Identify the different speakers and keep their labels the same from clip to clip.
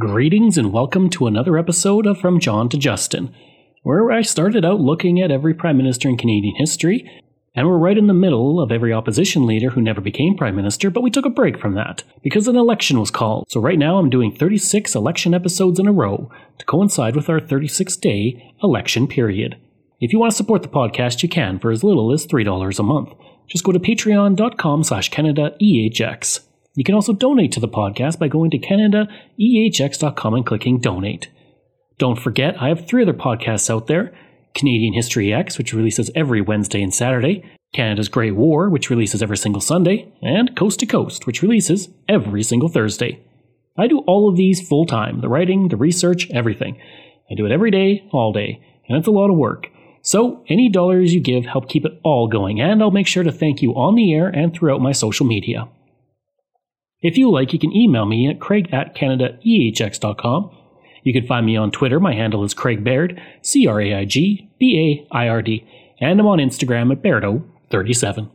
Speaker 1: Greetings and welcome to another episode of From John to Justin, where I started out looking at every Prime Minister in Canadian history, and we're right in the middle of every opposition leader who never became Prime Minister, but we took a break from that because an election was called. So right now I'm doing 36 election episodes in a row to coincide with our 36 day election period. If you want to support the podcast, you can for as little as $3 a month. Just go to patreon.com slash CanadaEHX. You can also donate to the podcast by going to CanadaEHX.com and clicking donate. Don't forget, I have three other podcasts out there Canadian History X, which releases every Wednesday and Saturday, Canada's Great War, which releases every single Sunday, and Coast to Coast, which releases every single Thursday. I do all of these full time the writing, the research, everything. I do it every day, all day, and it's a lot of work. So, any dollars you give help keep it all going, and I'll make sure to thank you on the air and throughout my social media. If you like, you can email me at craig at canadaehx.com. You can find me on Twitter. My handle is Craig Baird, C R A I G B A I R D, and I'm on Instagram at Bairdo37.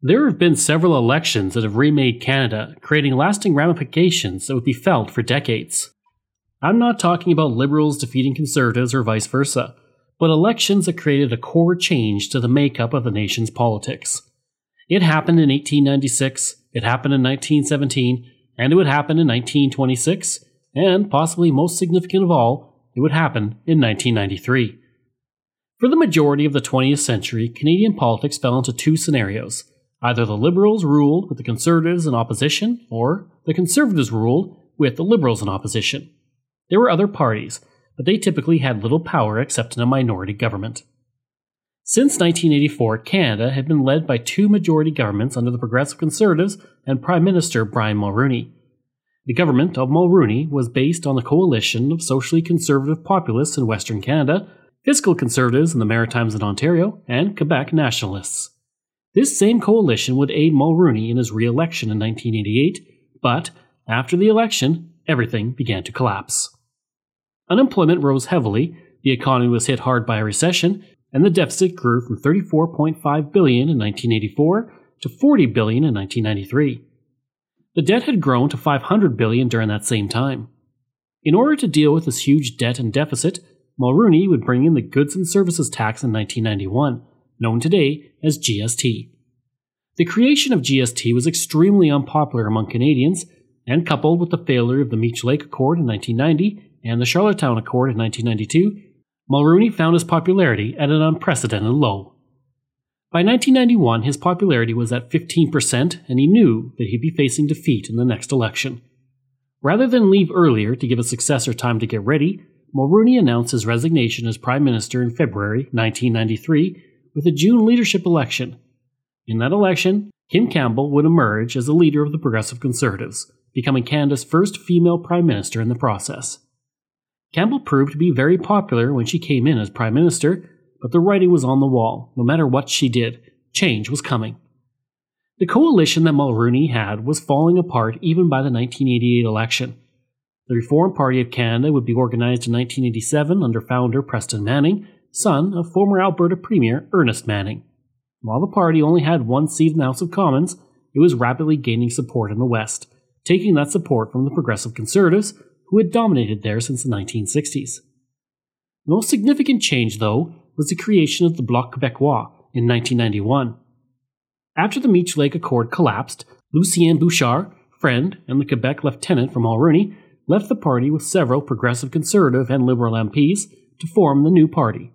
Speaker 1: There have been several elections that have remade Canada, creating lasting ramifications that would be felt for decades. I'm not talking about Liberals defeating Conservatives or vice versa but elections that created a core change to the makeup of the nation's politics. It happened in 1896, it happened in 1917, and it would happen in 1926, and possibly most significant of all, it would happen in 1993. For the majority of the 20th century, Canadian politics fell into two scenarios. Either the Liberals ruled with the Conservatives in opposition, or the Conservatives ruled with the Liberals in opposition. There were other parties, but they typically had little power except in a minority government. Since 1984, Canada had been led by two majority governments under the Progressive Conservatives and Prime Minister Brian Mulroney. The government of Mulroney was based on a coalition of socially conservative populists in Western Canada, fiscal conservatives in the Maritimes and Ontario, and Quebec nationalists. This same coalition would aid Mulroney in his re election in 1988, but after the election, everything began to collapse. Unemployment rose heavily, the economy was hit hard by a recession, and the deficit grew from 34.5 billion in 1984 to 40 billion in 1993. The debt had grown to 500 billion during that same time. In order to deal with this huge debt and deficit, Mulroney would bring in the Goods and Services Tax in 1991, known today as GST. The creation of GST was extremely unpopular among Canadians, and coupled with the failure of the Meech Lake Accord in 1990, and the Charlottetown Accord in 1992, Mulroney found his popularity at an unprecedented low. By 1991, his popularity was at 15%, and he knew that he'd be facing defeat in the next election. Rather than leave earlier to give a successor time to get ready, Mulroney announced his resignation as Prime Minister in February 1993 with a June leadership election. In that election, Kim Campbell would emerge as the leader of the Progressive Conservatives, becoming Canada's first female Prime Minister in the process. Campbell proved to be very popular when she came in as Prime Minister, but the writing was on the wall. No matter what she did, change was coming. The coalition that Mulroney had was falling apart even by the 1988 election. The Reform Party of Canada would be organized in 1987 under founder Preston Manning, son of former Alberta Premier Ernest Manning. While the party only had one seat in the House of Commons, it was rapidly gaining support in the West, taking that support from the Progressive Conservatives, who had dominated there since the 1960s. The most significant change, though, was the creation of the Bloc Québécois in 1991. After the Meech Lake Accord collapsed, Lucien Bouchard, friend and the Quebec lieutenant from Mulroney, left the party with several progressive conservative and liberal MPs to form the new party.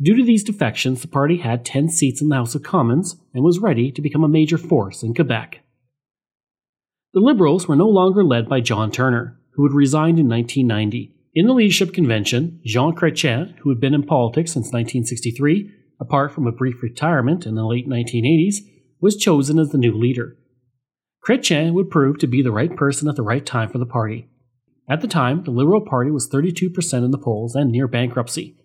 Speaker 1: Due to these defections, the party had 10 seats in the House of Commons and was ready to become a major force in Quebec. The Liberals were no longer led by John Turner, who had resigned in 1990. In the leadership convention, Jean Chrétien, who had been in politics since 1963, apart from a brief retirement in the late 1980s, was chosen as the new leader. Chrétien would prove to be the right person at the right time for the party. At the time, the Liberal Party was 32% in the polls and near bankruptcy.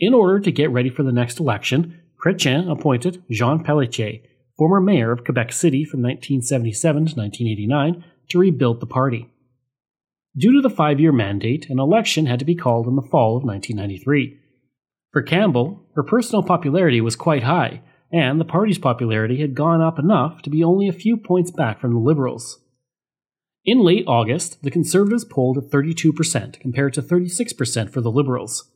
Speaker 1: In order to get ready for the next election, Chrétien appointed Jean Pelletier, former mayor of Quebec City from 1977 to 1989, to rebuild the party. Due to the five year mandate, an election had to be called in the fall of 1993. For Campbell, her personal popularity was quite high, and the party's popularity had gone up enough to be only a few points back from the Liberals. In late August, the Conservatives polled at 32%, compared to 36% for the Liberals.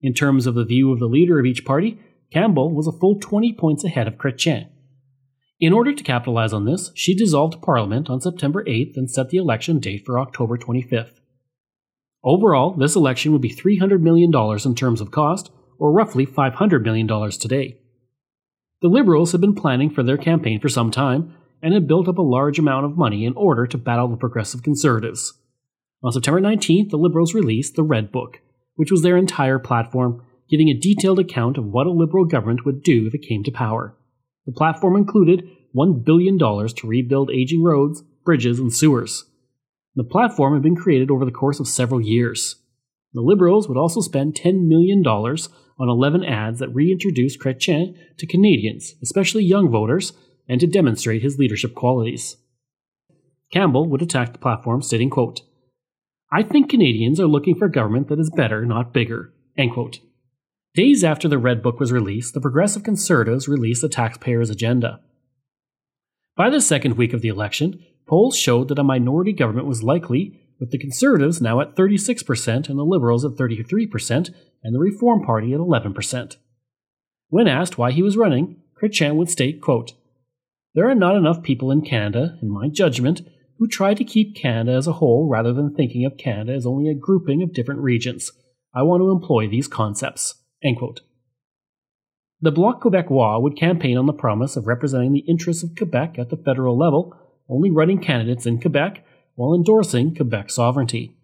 Speaker 1: In terms of the view of the leader of each party, Campbell was a full 20 points ahead of Chrétien. In order to capitalize on this, she dissolved Parliament on September 8th and set the election date for October 25th. Overall, this election would be $300 million in terms of cost, or roughly $500 million today. The Liberals had been planning for their campaign for some time, and had built up a large amount of money in order to battle the Progressive Conservatives. On September 19th, the Liberals released the Red Book, which was their entire platform, giving a detailed account of what a Liberal government would do if it came to power. The platform included $1 billion to rebuild aging roads, bridges, and sewers. The platform had been created over the course of several years. The Liberals would also spend $10 million on 11 ads that reintroduced Chrétien to Canadians, especially young voters, and to demonstrate his leadership qualities. Campbell would attack the platform, stating, quote, I think Canadians are looking for a government that is better, not bigger. End quote. Days after the Red Book was released, the Progressive Conservatives released the taxpayers' agenda. By the second week of the election, polls showed that a minority government was likely, with the Conservatives now at 36% and the Liberals at 33%, and the Reform Party at 11%. When asked why he was running, Chrétien would state, quote, there are not enough people in Canada, in my judgment, who try to keep Canada as a whole rather than thinking of Canada as only a grouping of different regions. I want to employ these concepts. The Bloc Québécois would campaign on the promise of representing the interests of Quebec at the federal level, only running candidates in Quebec while endorsing Quebec sovereignty.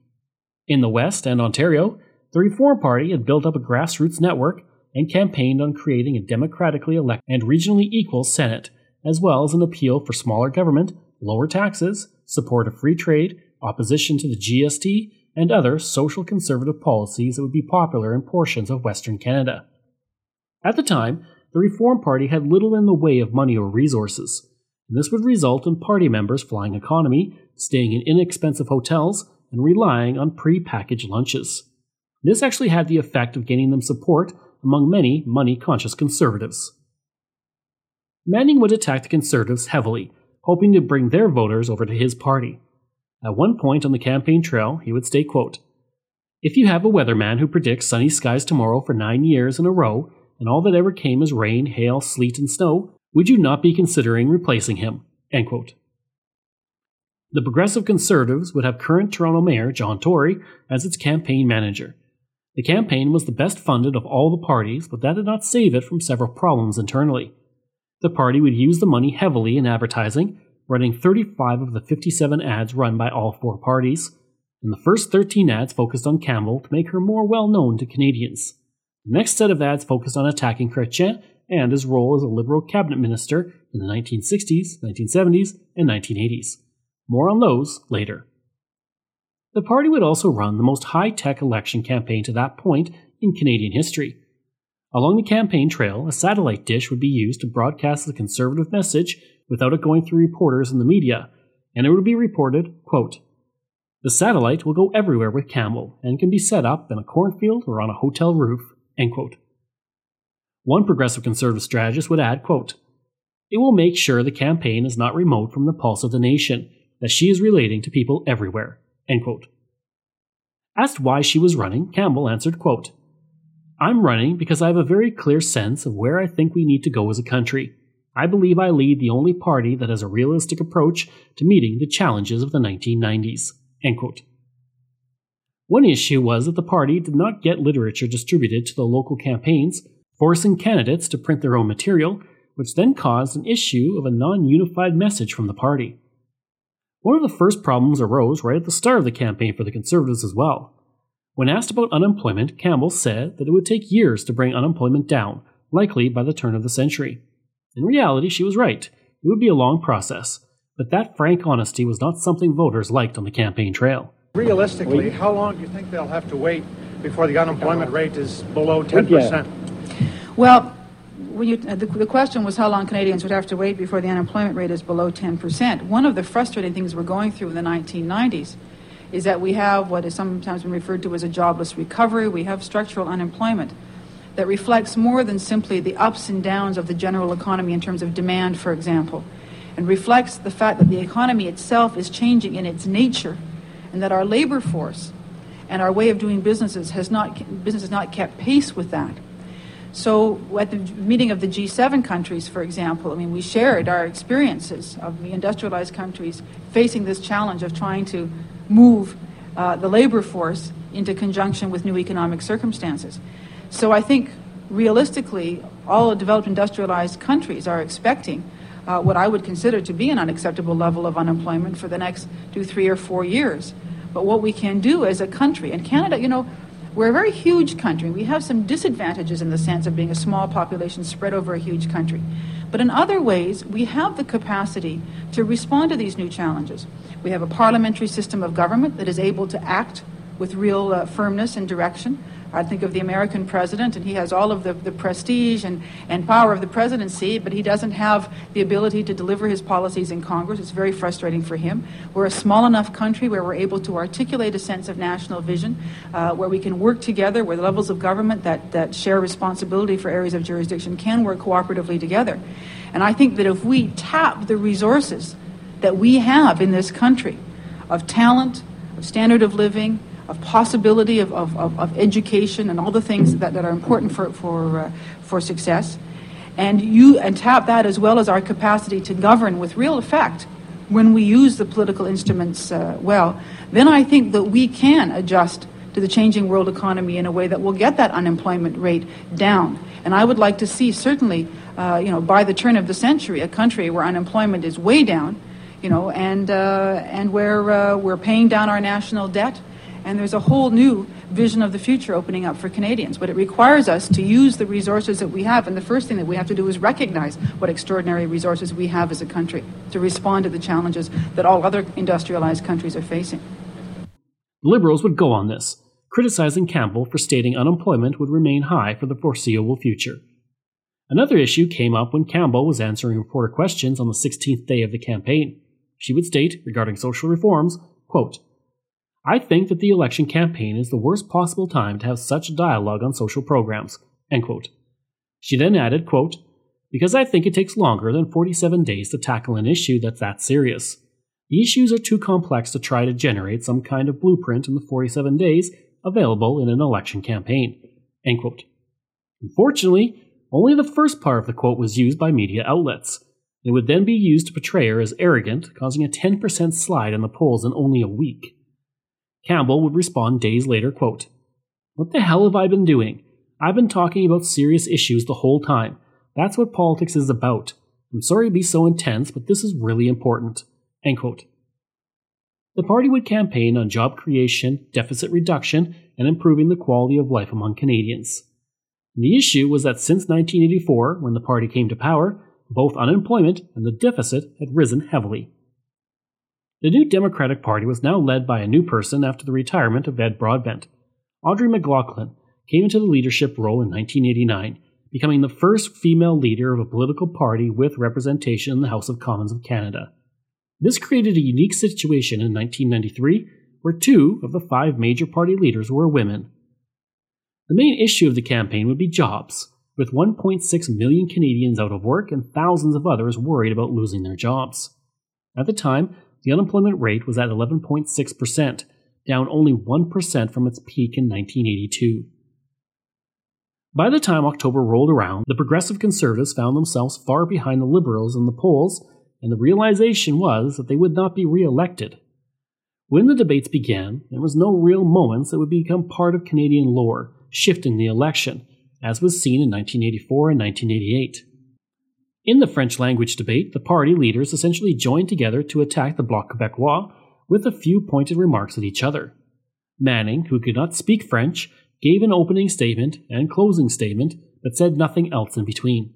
Speaker 1: In the West and Ontario, the Reform Party had built up a grassroots network and campaigned on creating a democratically elected and regionally equal Senate as well as an appeal for smaller government, lower taxes, support of free trade, opposition to the GST, and other social conservative policies that would be popular in portions of Western Canada. At the time, the Reform Party had little in the way of money or resources, and this would result in party members flying economy, staying in inexpensive hotels, and relying on pre packaged lunches. This actually had the effect of gaining them support among many money conscious conservatives. Manning would attack the Conservatives heavily, hoping to bring their voters over to his party. At one point on the campaign trail, he would state, quote, If you have a weatherman who predicts sunny skies tomorrow for nine years in a row, and all that ever came is rain, hail, sleet, and snow, would you not be considering replacing him? End quote. The Progressive Conservatives would have current Toronto Mayor John Tory as its campaign manager. The campaign was the best funded of all the parties, but that did not save it from several problems internally. The party would use the money heavily in advertising, running 35 of the 57 ads run by all four parties, and the first 13 ads focused on Campbell to make her more well known to Canadians. The next set of ads focused on attacking Chrétien and his role as a Liberal cabinet minister in the 1960s, 1970s, and 1980s. More on those later. The party would also run the most high tech election campaign to that point in Canadian history. Along the campaign trail, a satellite dish would be used to broadcast the conservative message without it going through reporters and the media, and it would be reported, quote, The satellite will go everywhere with Campbell and can be set up in a cornfield or on a hotel roof. One progressive conservative strategist would add, quote, It will make sure the campaign is not remote from the pulse of the nation, that she is relating to people everywhere. Asked why she was running, Campbell answered, quote, I'm running because I have a very clear sense of where I think we need to go as a country. I believe I lead the only party that has a realistic approach to meeting the challenges of the 1990s. One issue was that the party did not get literature distributed to the local campaigns, forcing candidates to print their own material, which then caused an issue of a non unified message from the party. One of the first problems arose right at the start of the campaign for the Conservatives as well. When asked about unemployment, Campbell said that it would take years to bring unemployment down, likely by the turn of the century. In reality, she was right. It would be a long process, but that frank honesty was not something voters liked on the campaign trail.
Speaker 2: Realistically, how long do you think they'll have to wait before the unemployment rate is below 10%?
Speaker 3: Well, you, uh, the, the, question was how long Canadians would have to wait before the unemployment rate is below 10%. One of the frustrating things we're going through in the 1990s is that we have what is sometimes been referred to as a jobless recovery. We have structural unemployment that reflects more than simply the ups and downs of the general economy in terms of demand, for example. and reflects the fact that the economy itself is changing in its nature and that our labor force and our way of doing businesses has not business has not kept pace with that. So at the meeting of the G7 countries, for example, I mean, we shared our experiences of the industrialized countries facing this challenge of trying to move uh, the labor force into conjunction with new economic circumstances. So I think realistically, all developed industrialized countries are expecting uh, what I would consider to be an unacceptable level of unemployment for the next two, three, or four years. But what we can do as a country, and Canada, you know, we're a very huge country. We have some disadvantages in the sense of being a small population spread over a huge country. But in other ways, we have the capacity to respond to these new challenges. We have a parliamentary system of government that is able to act with real uh, firmness and direction. I think of the American president, and he has all of the, the prestige and, and power of the presidency, but he doesn't have the ability to deliver his policies in Congress. It's very frustrating for him. We're a small enough country where we're able to articulate a sense of national vision, uh, where we can work together, where the levels of government that, that share responsibility for areas of jurisdiction can work cooperatively together. And I think that if we tap the resources that we have in this country of talent, of standard of living, of possibility of, of, of, of, education and all the things that, that are important for, for, uh, for success. And, you, and tap that as well as our capacity to govern with real effect when we use the political instruments uh, well, then I think that we can adjust to the changing world economy in a way that will get that unemployment rate down. And I would like to see, certainly, uh, you know, by the turn of the century, a country where unemployment is way down, you know, and, uh, and where uh, we're paying down our national debt, and there's a whole new vision of the future opening up for Canadians. But it requires us to use the resources that we have. And the first thing that we have to do is recognize what extraordinary resources we have as a country to respond to the challenges that all other industrialized countries are facing.
Speaker 1: Liberals would go on this, criticizing Campbell for stating unemployment would remain high for the foreseeable future. Another issue came up when Campbell was answering reporter questions on the 16th day of the campaign. She would state, regarding social reforms, quote, I think that the election campaign is the worst possible time to have such dialogue on social programs. She then added, quote, Because I think it takes longer than 47 days to tackle an issue that's that serious. The issues are too complex to try to generate some kind of blueprint in the 47 days available in an election campaign. Unfortunately, only the first part of the quote was used by media outlets. It would then be used to portray her as arrogant, causing a 10% slide in the polls in only a week. Campbell would respond days later, quote, What the hell have I been doing? I've been talking about serious issues the whole time. That's what politics is about. I'm sorry to be so intense, but this is really important. End quote. The party would campaign on job creation, deficit reduction, and improving the quality of life among Canadians. The issue was that since 1984, when the party came to power, both unemployment and the deficit had risen heavily. The new Democratic Party was now led by a new person after the retirement of Ed Broadbent. Audrey McLaughlin came into the leadership role in 1989, becoming the first female leader of a political party with representation in the House of Commons of Canada. This created a unique situation in 1993 where two of the five major party leaders were women. The main issue of the campaign would be jobs, with 1.6 million Canadians out of work and thousands of others worried about losing their jobs. At the time, the unemployment rate was at 11.6%, down only 1% from its peak in 1982. By the time October rolled around, the Progressive Conservatives found themselves far behind the Liberals in the polls, and the realization was that they would not be re elected. When the debates began, there was no real moments that would become part of Canadian lore, shifting the election, as was seen in 1984 and 1988. In the French language debate, the party leaders essentially joined together to attack the Bloc Québécois with a few pointed remarks at each other. Manning, who could not speak French, gave an opening statement and closing statement, but said nothing else in between.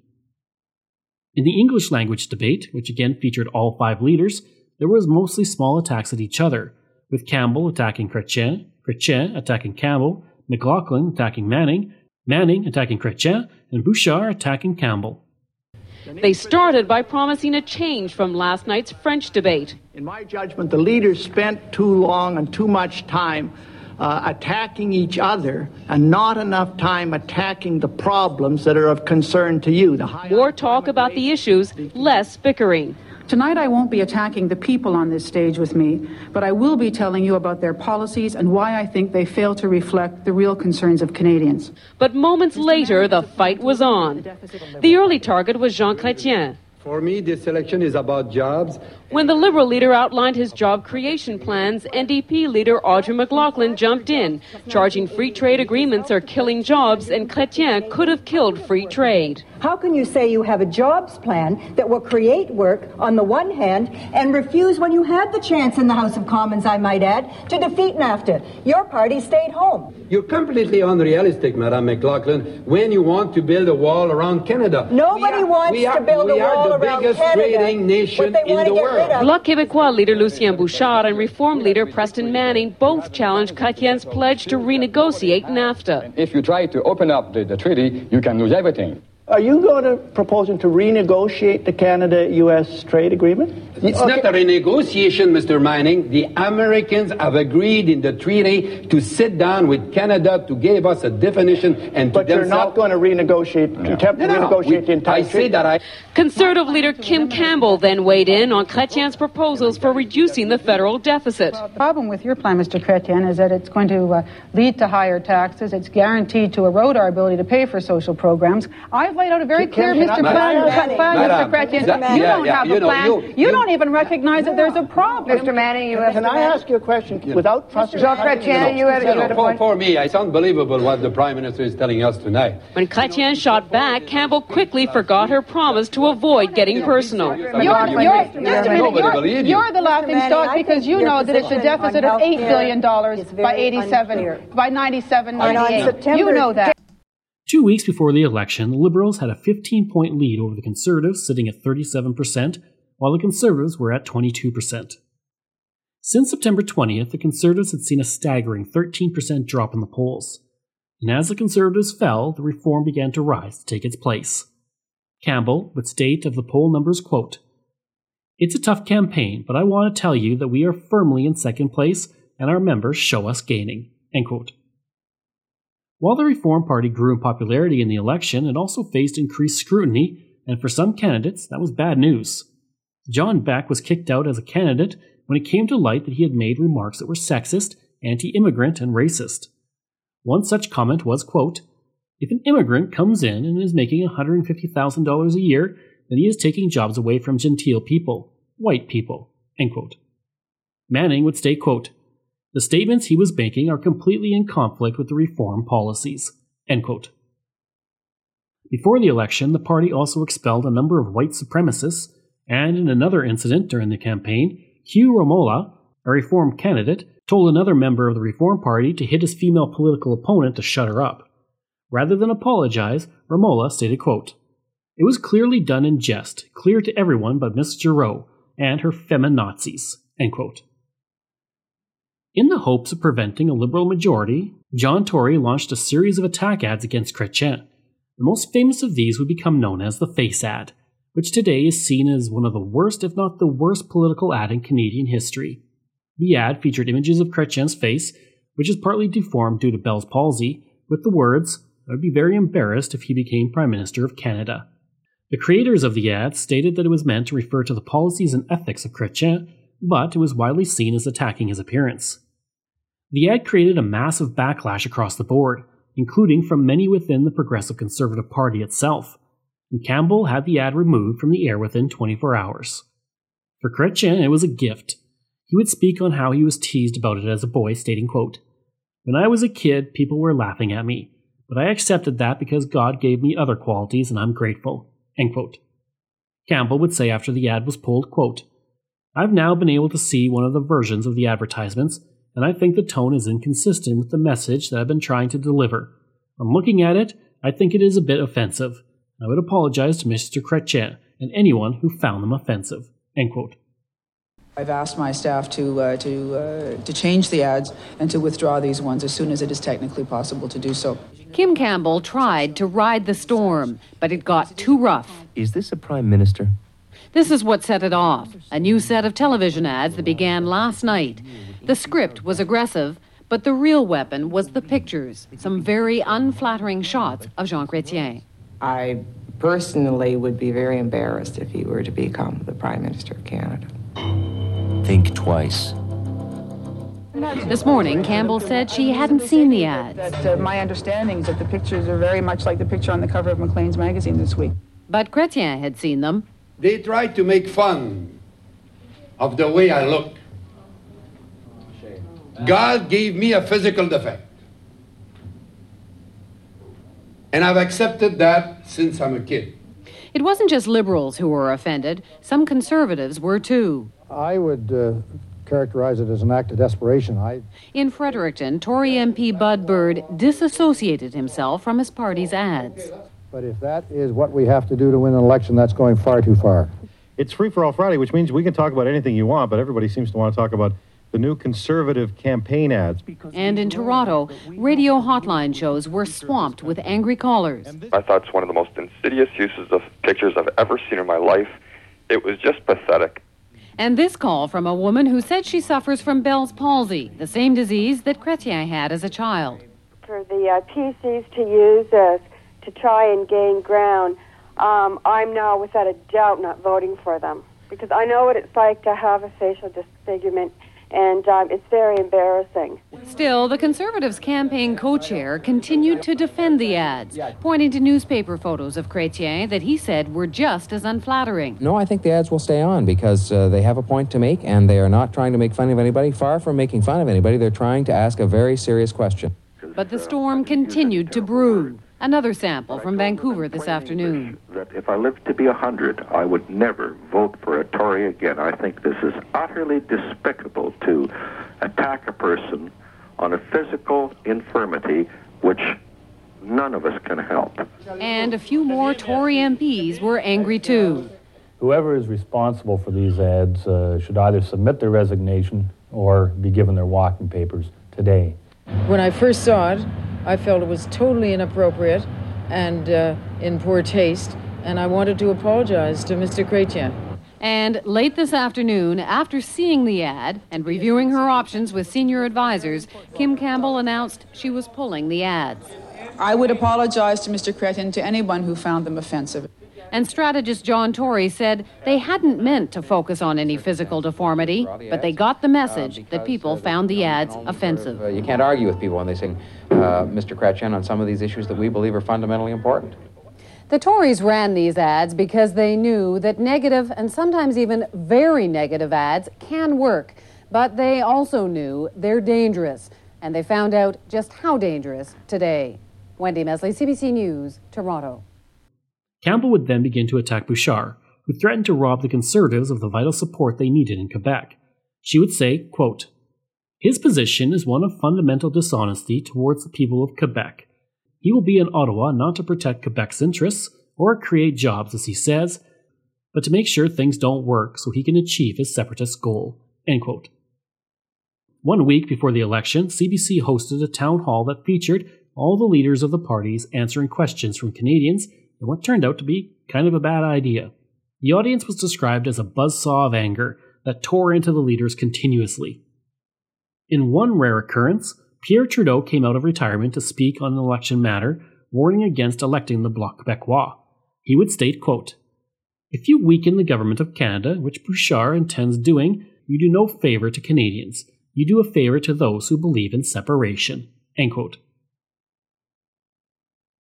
Speaker 1: In the English language debate, which again featured all five leaders, there was mostly small attacks at each other, with Campbell attacking Chrétien, Chrétien attacking Campbell, McLaughlin attacking Manning, Manning attacking Chrétien, and Bouchard attacking Campbell.
Speaker 4: They started by promising a change from last night's French debate.
Speaker 5: In my judgment, the leaders spent too long and too much time uh, attacking each other and not enough time attacking the problems that are of concern to you.
Speaker 4: More talk about the issues, less bickering.
Speaker 3: Tonight, I won't be attacking the people on this stage with me, but I will be telling you about their policies and why I think they fail to reflect the real concerns of Canadians.
Speaker 4: But moments later, the fight was on. The early target was Jean Chrétien.
Speaker 6: For me, this election is about jobs.
Speaker 4: When the Liberal leader outlined his job creation plans, NDP leader Audrey McLaughlin jumped in, charging free trade agreements are killing jobs and Chrétien could have killed free trade.
Speaker 7: How can you say you have a jobs plan that will create work on the one hand and refuse when you had the chance in the House of Commons, I might add, to defeat NAFTA? Your party stayed home.
Speaker 6: You're completely unrealistic, Madame McLaughlin, when you want to build a wall around Canada.
Speaker 7: Nobody
Speaker 6: are,
Speaker 7: wants
Speaker 6: are,
Speaker 7: to build a wall
Speaker 6: around Canada. We are the biggest
Speaker 7: Canada.
Speaker 6: trading nation in the world.
Speaker 4: Bloc Québécois leader Lucien Bouchard and Reform leader Preston Manning both challenged Chrétien's pledge to renegotiate NAFTA.
Speaker 8: If you try to open up the, the treaty, you can lose everything.
Speaker 5: Are you going to proposing to renegotiate the Canada-U.S. trade agreement?
Speaker 6: It's okay. not a renegotiation, Mr. Manning. The Americans have agreed in the treaty to sit down with Canada to give us a definition and
Speaker 5: but
Speaker 6: to
Speaker 5: you're not going to renegotiate, no. attempt to
Speaker 6: no,
Speaker 5: renegotiate
Speaker 6: we,
Speaker 5: the entire
Speaker 6: I say that I...
Speaker 4: Conservative leader Kim Campbell then weighed in on Chrétien's proposals for reducing the federal deficit.
Speaker 3: Well, the problem with your plan, Mr. Chrétien, is that it's going to uh, lead to higher taxes. It's guaranteed to erode our ability to pay for social programs. I've laid out a very clear, Mr. Plan, Mr. Chrétien. You don't have a plan. You don't even recognize that there's a problem.
Speaker 7: Mr. Manning, you have
Speaker 5: Can I ask you a question without trusting?
Speaker 7: Jean Chrétien, you had a
Speaker 6: point. For me, it's unbelievable what the Prime Minister is telling us tonight.
Speaker 4: When Chrétien shot back, Campbell quickly forgot her promise to avoid getting personal.
Speaker 3: You're, you're, just a minute, you're, you're the laughing stock because you know that it's a deficit of $8 billion by 87, by 97, 98. You know that.
Speaker 1: Two weeks before the election, the Liberals had a 15 point lead over the Conservatives, sitting at 37%, while the Conservatives were at 22%. Since September 20th, the Conservatives had seen a staggering 13% drop in the polls. And as the Conservatives fell, the Reform began to rise to take its place. Campbell would state of the poll numbers, quote, It's a tough campaign, but I want to tell you that we are firmly in second place and our members show us gaining. End quote. While the Reform Party grew in popularity in the election, it also faced increased scrutiny, and for some candidates, that was bad news. John Beck was kicked out as a candidate when it came to light that he had made remarks that were sexist, anti immigrant, and racist. One such comment was, quote, If an immigrant comes in and is making $150,000 a year, then he is taking jobs away from genteel people, white people, end quote. Manning would state, quote, the statements he was making are completely in conflict with the reform policies. Before the election, the party also expelled a number of white supremacists, and in another incident during the campaign, Hugh Romola, a reform candidate, told another member of the Reform Party to hit his female political opponent to shut her up. Rather than apologize, Romola stated, quote, It was clearly done in jest, clear to everyone but Miss Giroux and her feminazis. End quote. In the hopes of preventing a Liberal majority, John Tory launched a series of attack ads against Chrétien. The most famous of these would become known as the Face ad, which today is seen as one of the worst, if not the worst, political ad in Canadian history. The ad featured images of Chrétien's face, which is partly deformed due to Bell's palsy, with the words, I would be very embarrassed if he became Prime Minister of Canada. The creators of the ad stated that it was meant to refer to the policies and ethics of Chrétien, but it was widely seen as attacking his appearance. The ad created a massive backlash across the board, including from many within the Progressive Conservative Party itself, and Campbell had the ad removed from the air within 24 hours. For Chrétien, it was a gift. He would speak on how he was teased about it as a boy, stating, quote, When I was a kid, people were laughing at me, but I accepted that because God gave me other qualities and I'm grateful. End quote. Campbell would say after the ad was pulled, quote, I've now been able to see one of the versions of the advertisements and I think the tone is inconsistent with the message that I've been trying to deliver. On looking at it, I think it is a bit offensive. I would apologize to Mr. Chrétien and anyone who found them offensive.
Speaker 3: I've asked my staff to, uh, to, uh, to change the ads and to withdraw these ones as soon as it is technically possible to do so.
Speaker 4: Kim Campbell tried to ride the storm, but it got too rough.
Speaker 9: Is this a prime minister?
Speaker 4: This is what set it off a new set of television ads that began last night. The script was aggressive, but the real weapon was the pictures, some very unflattering shots of Jean Chrétien.
Speaker 10: I
Speaker 9: personally would be very embarrassed if he were to become the Prime Minister of Canada.
Speaker 10: Think twice.
Speaker 4: This morning, Campbell said she hadn't seen the ads.
Speaker 3: That, uh, my understanding is that the pictures are very much like the picture on the cover of Maclean's magazine this week.
Speaker 4: But Chrétien had seen them.
Speaker 6: They tried to make fun of the way I look. God gave me a physical defect. And I've accepted that since I'm a kid.
Speaker 4: It wasn't just liberals who were offended, some conservatives were too.
Speaker 11: I would uh, characterize it as an act of desperation. I...
Speaker 4: In Fredericton, Tory MP Bud Bird disassociated himself from his party's ads.
Speaker 11: But if that is what we have to do to win an election, that's going far too far.
Speaker 12: It's Free for All Friday, which means we can talk about anything you want, but everybody seems to want to talk about the new conservative campaign ads.
Speaker 4: And in Toronto, radio hotline shows were swamped with angry callers.
Speaker 13: I thought it's one of the most insidious uses of pictures I've ever seen in my life. It was just pathetic.
Speaker 4: And this call from a woman who said she suffers from Bell's palsy, the same disease that Chrétien had as a child.
Speaker 14: For the uh, PCs to use us to try and gain ground, um, I'm now without a doubt not voting for them because I know what it's like to have a facial disfigurement and um, it's very embarrassing.
Speaker 4: Still, the Conservatives' campaign co chair continued to defend the ads, pointing to newspaper photos of Chrétien that he said were just as unflattering.
Speaker 15: No, I think the ads will stay on because uh, they have a point to make and they are not trying to make fun of anybody. Far from making fun of anybody, they're trying to ask a very serious question.
Speaker 4: But the storm continued to brew. Another sample from Vancouver this afternoon.
Speaker 16: That if I lived to be a hundred, I would never vote for a Tory again. I think this is utterly despicable to attack a person on a physical infirmity which none of us can help.
Speaker 4: And a few more Tory MPs were angry too.
Speaker 17: Whoever is responsible for these ads uh, should either submit their resignation or be given their walking papers today.
Speaker 18: When I first saw it, I felt it was totally inappropriate and uh, in poor taste, and I wanted to apologize to Mr. Chrétien.
Speaker 4: And late this afternoon, after seeing the ad and reviewing her options with senior advisors, Kim Campbell announced she was pulling the ads.
Speaker 3: I would apologize to Mr. Chrétien to anyone who found them offensive.
Speaker 4: And strategist John Tory said they hadn't meant to focus on any physical deformity, but they got the message that people found the ads offensive.
Speaker 15: Uh, you can't argue with people when they sing uh, Mr. Chrétien on some of these issues that we believe are fundamentally important.
Speaker 4: The Tories ran these ads because they knew that negative and sometimes even very negative ads can work, but they also knew they're dangerous, and they found out just how dangerous today. Wendy Mesley, CBC News, Toronto.
Speaker 1: Campbell would then begin to attack Bouchard, who threatened to rob the Conservatives of the vital support they needed in Quebec. She would say, quote, His position is one of fundamental dishonesty towards the people of Quebec. He will be in Ottawa not to protect Quebec's interests or create jobs, as he says, but to make sure things don't work so he can achieve his separatist goal. One week before the election, CBC hosted a town hall that featured all the leaders of the parties answering questions from Canadians what turned out to be kind of a bad idea. The audience was described as a buzzsaw of anger that tore into the leaders continuously. In one rare occurrence, Pierre Trudeau came out of retirement to speak on an election matter, warning against electing the Bloc Québécois. He would state, quote, If you weaken the government of Canada, which Bouchard intends doing, you do no favor to Canadians. You do a favor to those who believe in separation. End quote.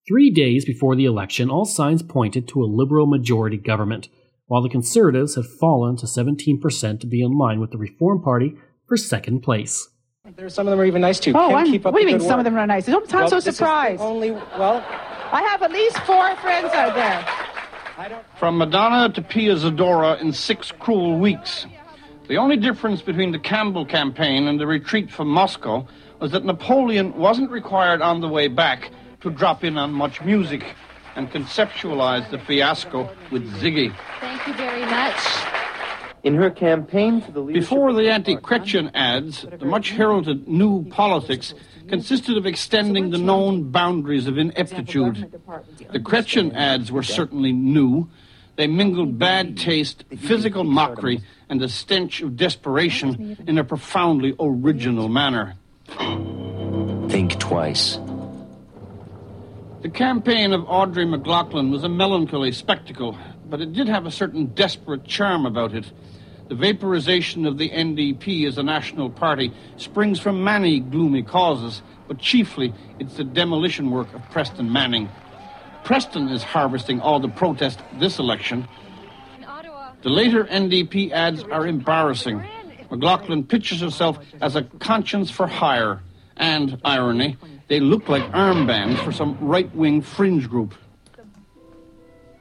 Speaker 1: Three days before the election, all signs pointed to a Liberal majority government, while the Conservatives had fallen to 17% to be in line with the Reform Party for second place.
Speaker 19: There's some of them are even nice too.
Speaker 3: Oh,
Speaker 19: Kim,
Speaker 3: I'm,
Speaker 19: keep up
Speaker 3: what do you mean
Speaker 19: good
Speaker 3: some
Speaker 19: work.
Speaker 3: of them are nice? Don't sound
Speaker 19: Well,
Speaker 3: so
Speaker 19: this is the
Speaker 3: surprised.
Speaker 19: Only well,
Speaker 3: I have at least four friends out there.
Speaker 20: From Madonna to Pia Zadora in six cruel weeks. The only difference between the Campbell campaign and the retreat from Moscow was that Napoleon wasn't required on the way back to drop in on MuchMusic and conceptualize the fiasco with Ziggy.
Speaker 4: Thank you very much.
Speaker 19: in her campaign for the leadership
Speaker 20: Before the anti-Chrétien ads, the much heralded new politics consisted of extending the known boundaries of ineptitude. The Chrétien ads were certainly new. They mingled bad taste, physical mockery, and the stench of desperation in a profoundly original manner.
Speaker 10: Think twice.
Speaker 20: The campaign of Audrey McLaughlin was a melancholy spectacle, but it did have a certain desperate charm about it. The vaporization of the NDP as a national party springs from many gloomy causes, but chiefly it's the demolition work of Preston Manning. Preston is harvesting all the protest this election. The later NDP ads are embarrassing. McLaughlin pictures herself as a conscience for hire, and, irony, they look like armbands for some right wing fringe group.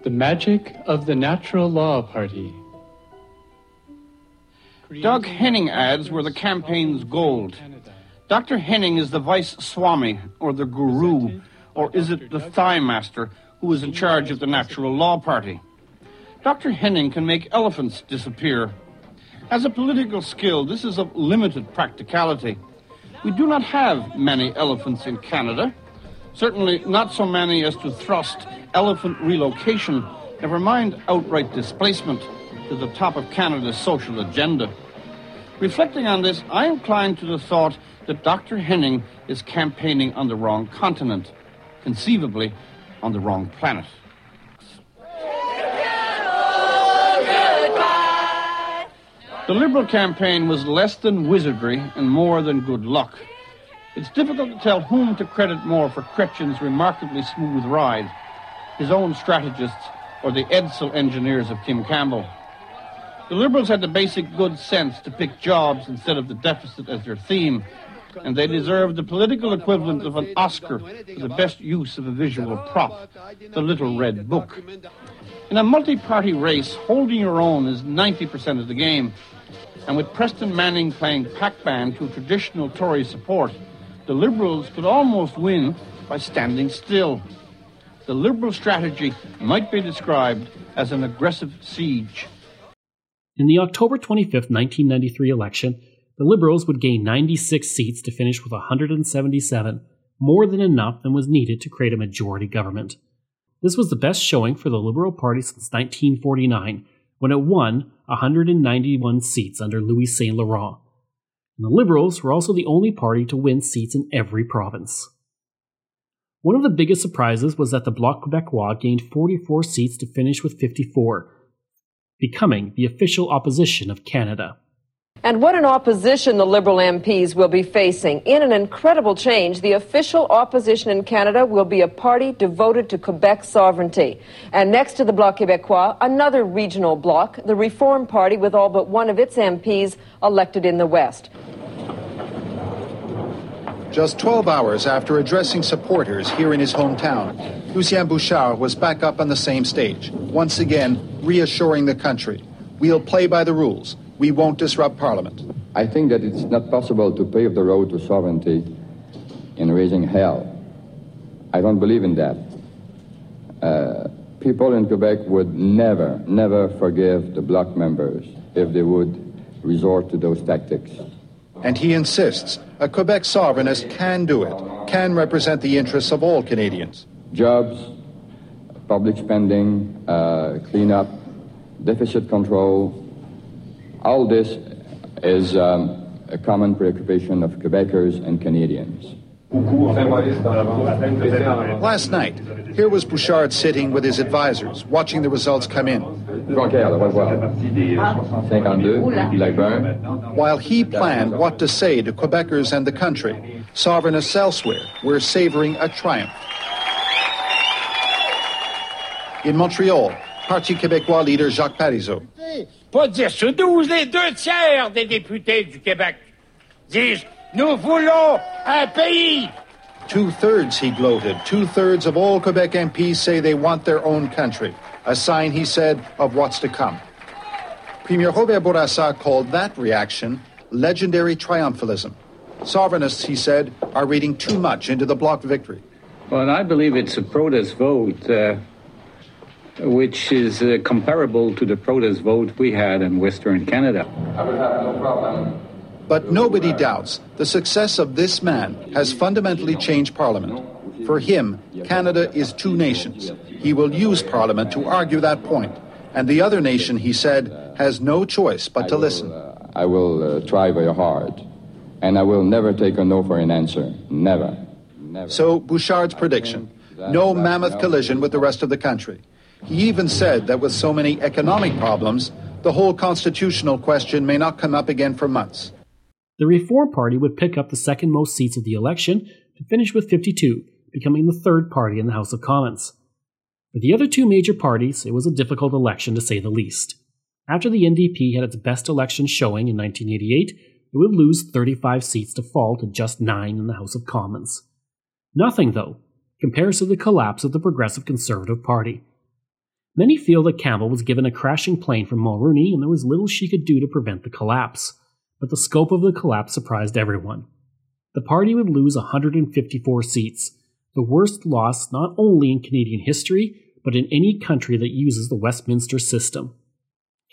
Speaker 21: The magic of the Natural Law Party.
Speaker 20: Doug Henning ads were the campaign's gold. Dr. Henning is the vice swami, or the guru, or is it the thigh master, who is in charge of the Natural Law Party. Dr. Henning can make elephants disappear. As a political skill, this is of limited practicality. We do not have many elephants in Canada, certainly not so many as to thrust elephant relocation, never mind outright displacement, to the top of Canada's social agenda. Reflecting on this, I incline to the thought that Dr. Henning is campaigning on the wrong continent, conceivably on the wrong planet. The Liberal campaign was less than wizardry and more than good luck. It's difficult to tell whom to credit more for Chrétien's remarkably smooth ride, his own strategists or the Edsel engineers of Kim Campbell. The Liberals had the basic good sense to pick jobs instead of the deficit as their theme, and they deserved the political equivalent of an Oscar for the best use of a visual prop, the Little Red Book. In a multi-party race, holding your own is 90% of the game. And with Preston Manning playing Pac-Man to traditional Tory support, the Liberals could almost win by standing still. The Liberal strategy might be described as an aggressive siege.
Speaker 1: In the October 25, 1993 election, the Liberals would gain 96 seats to finish with 177, more than enough than was needed to create a majority government. This was the best showing for the Liberal Party since 1949, when it won 191 seats under Louis Saint Laurent. And the Liberals were also the only party to win seats in every province. One of the biggest surprises was that the Bloc Québécois gained 44 seats to finish with 54, becoming the official opposition of Canada.
Speaker 22: And what an opposition the Liberal MPs will be facing. In an incredible change, the official opposition in Canada will be a party devoted to Quebec sovereignty. And next to the Bloc Québécois, another regional bloc, the Reform Party, with all but one of its MPs elected in the West.
Speaker 23: Just 12 hours after addressing supporters here in his hometown, Lucien Bouchard was back up on the same stage, once again reassuring the country. We'll play by the rules. We won't disrupt Parliament.
Speaker 8: I think that it's not possible to pave the road to sovereignty in raising hell. I don't believe in that. Uh, people in Quebec would never, never forgive the bloc members if they would resort to those tactics.
Speaker 23: And he insists a Quebec sovereignist can do it, can represent the interests of all Canadians.
Speaker 8: Jobs, public spending, uh, cleanup, deficit control, all this is um, a common preoccupation of Quebecers and Canadians.
Speaker 23: Last night, here was Bouchard sitting with his advisors, watching the results come in. While he planned what to say to Quebecers and the country, sovereignists elsewhere were savoring a triumph. In Montreal, Parti québécois leader Jacques Parizeau.
Speaker 24: Pas 10 ou 12, les deux tiers des députés du Québec disent Nous voulons un pays.
Speaker 23: Two thirds, he gloated. Two thirds of all Quebec MPs say they want their own country. A sign, he said, of what's to come. Premier Robert Bourassa called that reaction legendary triumphalism. Sovereignists, he said, are reading too much into the Bloc victory.
Speaker 25: Well, I believe it's a protest vote, uh, which is uh, comparable to the protest vote we had in Western Canada.
Speaker 8: I would have no problem
Speaker 23: but nobody doubts the success of this man has fundamentally changed Parliament. For him, Canada is two nations. He will use Parliament to argue that point. And the other nation, he said, has no choice but to listen.
Speaker 8: I will uh, try very hard. And I will never take a no for an answer. Never. Never.
Speaker 23: So, Bouchard's prediction no mammoth collision with the rest of the country. He even said that with so many economic problems, the whole constitutional question may not come up again for months.
Speaker 1: The Reform Party would pick up the second most seats of the election to finish with 52, becoming the third party in the House of Commons. For the other two major parties, it was a difficult election to say the least. After the NDP had its best election showing in 1988, it would lose 35 seats to fall to just 9 in the House of Commons. Nothing, though, compares to the collapse of the Progressive Conservative Party. Many feel that Campbell was given a crashing plane from Mulroney and there was little she could do to prevent the collapse, but the scope of the collapse surprised everyone. The party would lose 154 seats, the worst loss not only in Canadian history, but in any country that uses the Westminster system.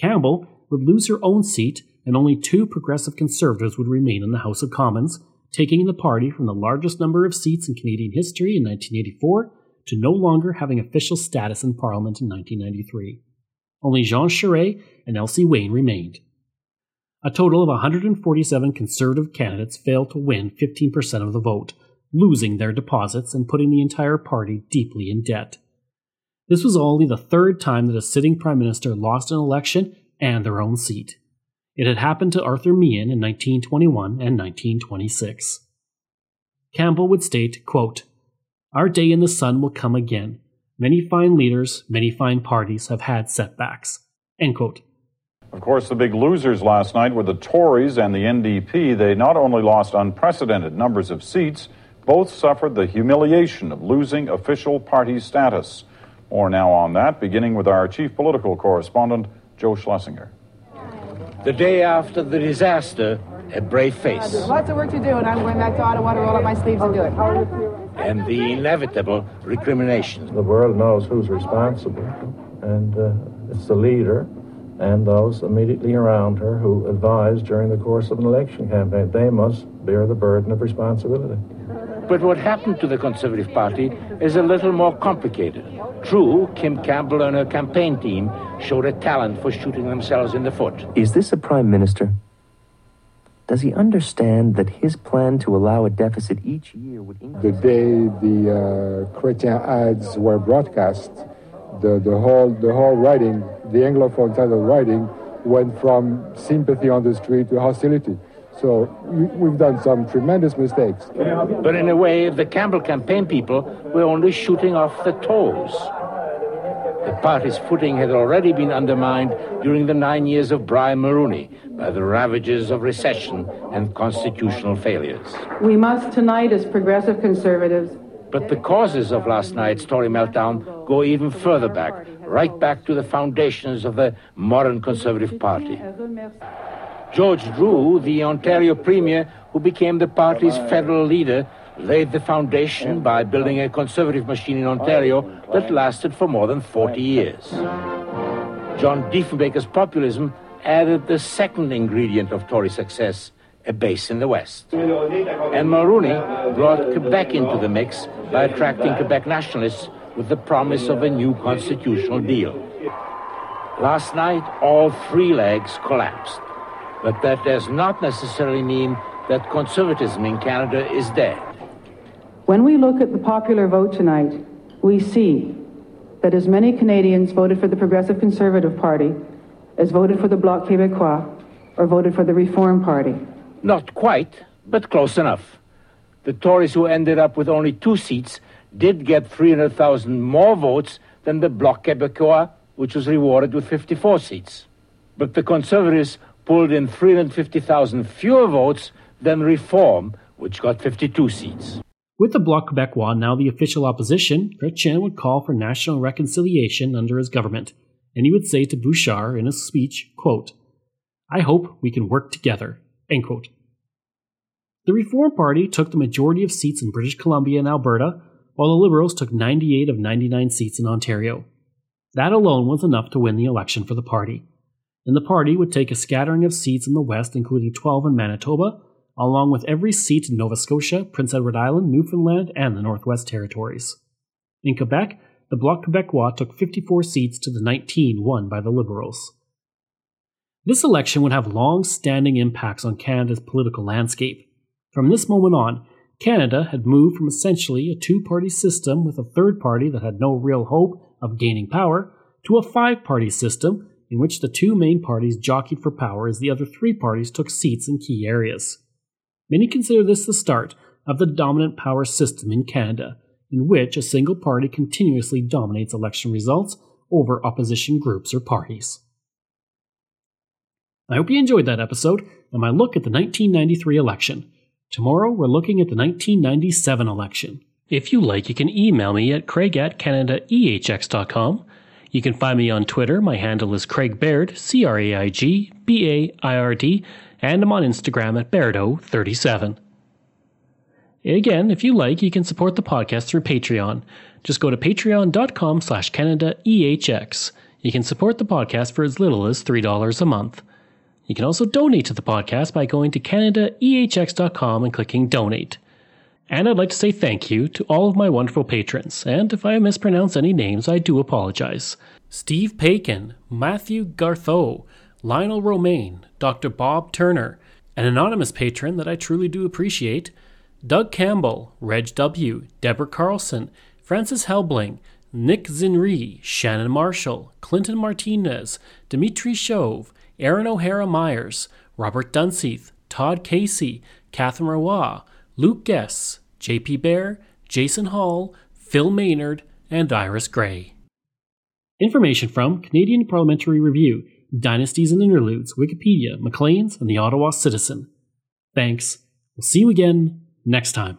Speaker 1: Campbell would lose her own seat, and only two progressive conservatives would remain in the House of Commons, taking the party from the largest number of seats in Canadian history in 1984 to no longer having official status in Parliament in 1993. Only Jean Charest and Elsie Wayne remained. A total of 147 Conservative candidates failed to win 15% of the vote, losing their deposits and putting the entire party deeply in debt. This was only the third time that a sitting Prime Minister lost an election and their own seat. It had happened to Arthur Meighen in 1921 and 1926. Campbell would state, quote, Our day in the sun will come again. Many fine leaders, many fine parties have had setbacks. End quote.
Speaker 26: Of course, the big losers last night were the Tories and the NDP. They not only lost unprecedented numbers of seats, both suffered the humiliation of losing official party status. More now on that, beginning with our chief political correspondent, Joe Schlesinger.
Speaker 24: The day after the disaster, a brave face.
Speaker 3: Lots of work to do, and I'm going back to Ottawa to roll up my sleeves and do it.
Speaker 24: And the inevitable recriminations.
Speaker 27: The world knows who's responsible, and uh, it's the leader and those immediately around her who advised during the course of an election campaign. They must bear the burden of responsibility.
Speaker 24: But what happened to the Conservative Party is a little more complicated. True, Kim Campbell and her campaign team showed a talent for shooting themselves in the foot.
Speaker 10: Is this a prime minister? Does he understand that his plan to allow a deficit each year would increase?
Speaker 28: The day the uh, Chrétien ads were broadcast, the, the whole the whole writing, the Anglophone title writing, went from sympathy on the street to hostility. So we've done some tremendous mistakes.
Speaker 24: But in a way, the Campbell campaign people were only shooting off the toes. The party's footing had already been undermined during the nine years of Brian Mulroney by the ravages of recession and constitutional failures.
Speaker 3: We must tonight, as progressive conservatives,
Speaker 24: But the causes of last night's Tory meltdown go even further back, right back to the foundations of the modern Conservative Party. George Drew, the Ontario Premier who became the party's federal leader, laid the foundation by building a conservative machine in Ontario that lasted for more than 40 years. John Diefenbaker's populism added the second ingredient of Tory success, a base in the West. And Mulroney brought Quebec into the mix by attracting Quebec nationalists with the promise of a new constitutional deal. Last night, all three legs collapsed. But that does not necessarily mean that conservatism in Canada is dead.
Speaker 3: When we look at the popular vote tonight, we see that as many Canadians voted for the Progressive Conservative Party as voted for the Bloc Québécois or voted for the Reform Party.
Speaker 24: Not quite, but close enough. The Tories who ended up with only two seats did get 300,000 more votes than the Bloc Québécois, which was rewarded with 54 seats. But the Conservatives pulled in 350,000 fewer votes than Reform, which got 52 seats.
Speaker 1: With the Bloc Québécois now the official opposition, Chrétien would call for national reconciliation under his government, and he would say to Bouchard in his speech, quote, I hope we can work together. End quote. The Reform Party took the majority of seats in British Columbia and Alberta, while the Liberals took 98 of 99 seats in Ontario. That alone was enough to win the election for the party. And the party would take a scattering of seats in the West, including 12 in Manitoba, along with every seat in Nova Scotia, Prince Edward Island, Newfoundland, and the Northwest Territories. In Quebec, the Bloc Québécois took 54 seats to the 19 won by the Liberals. This election would have long standing impacts on Canada's political landscape. From this moment on, Canada had moved from essentially a two party system with a third party that had no real hope of gaining power to a five party system in which the two main parties jockeyed for power as the other three parties took seats in key areas. Many consider this the start of the dominant power system in Canada, in which a single party continuously dominates election results over opposition groups or parties. I hope you enjoyed that episode and my look at the 1993 election. Tomorrow we're looking at the 1997 election. If you like, you can email me at craig at canadaehx.com. You can find me on Twitter. My handle is Craig Baird, C R A I G B A I R D, and I'm on Instagram at Bairdo37. Again, if you like, you can support the podcast through Patreon. Just go to patreon.com slash CanadaEHX. You can support the podcast for as little as $3 a month. You can also donate to the podcast by going to CanadaEHX.com and clicking Donate. And I'd like to say thank you to all of my wonderful patrons, and if I mispronounce any names, I do apologize. Steve Pakin, Matthew Gartho, Lionel Romaine, Dr. Bob Turner, an anonymous patron that I truly do appreciate, Doug Campbell, Reg W., Deborah Carlson, Francis Helbling, Nick Zinri, Shannon Marshall, Clinton Martinez, Dimitri Chauve, Aaron O'Hara Myers, Robert Dunseith, Todd Casey, Catherine Roy, Luke Guess, JP Bear, Jason Hall, Phil Maynard, and Iris Gray. Information from Canadian Parliamentary Review, Dynasties and Interludes, Wikipedia, Maclean's, and the Ottawa Citizen. Thanks. We'll see you again next time.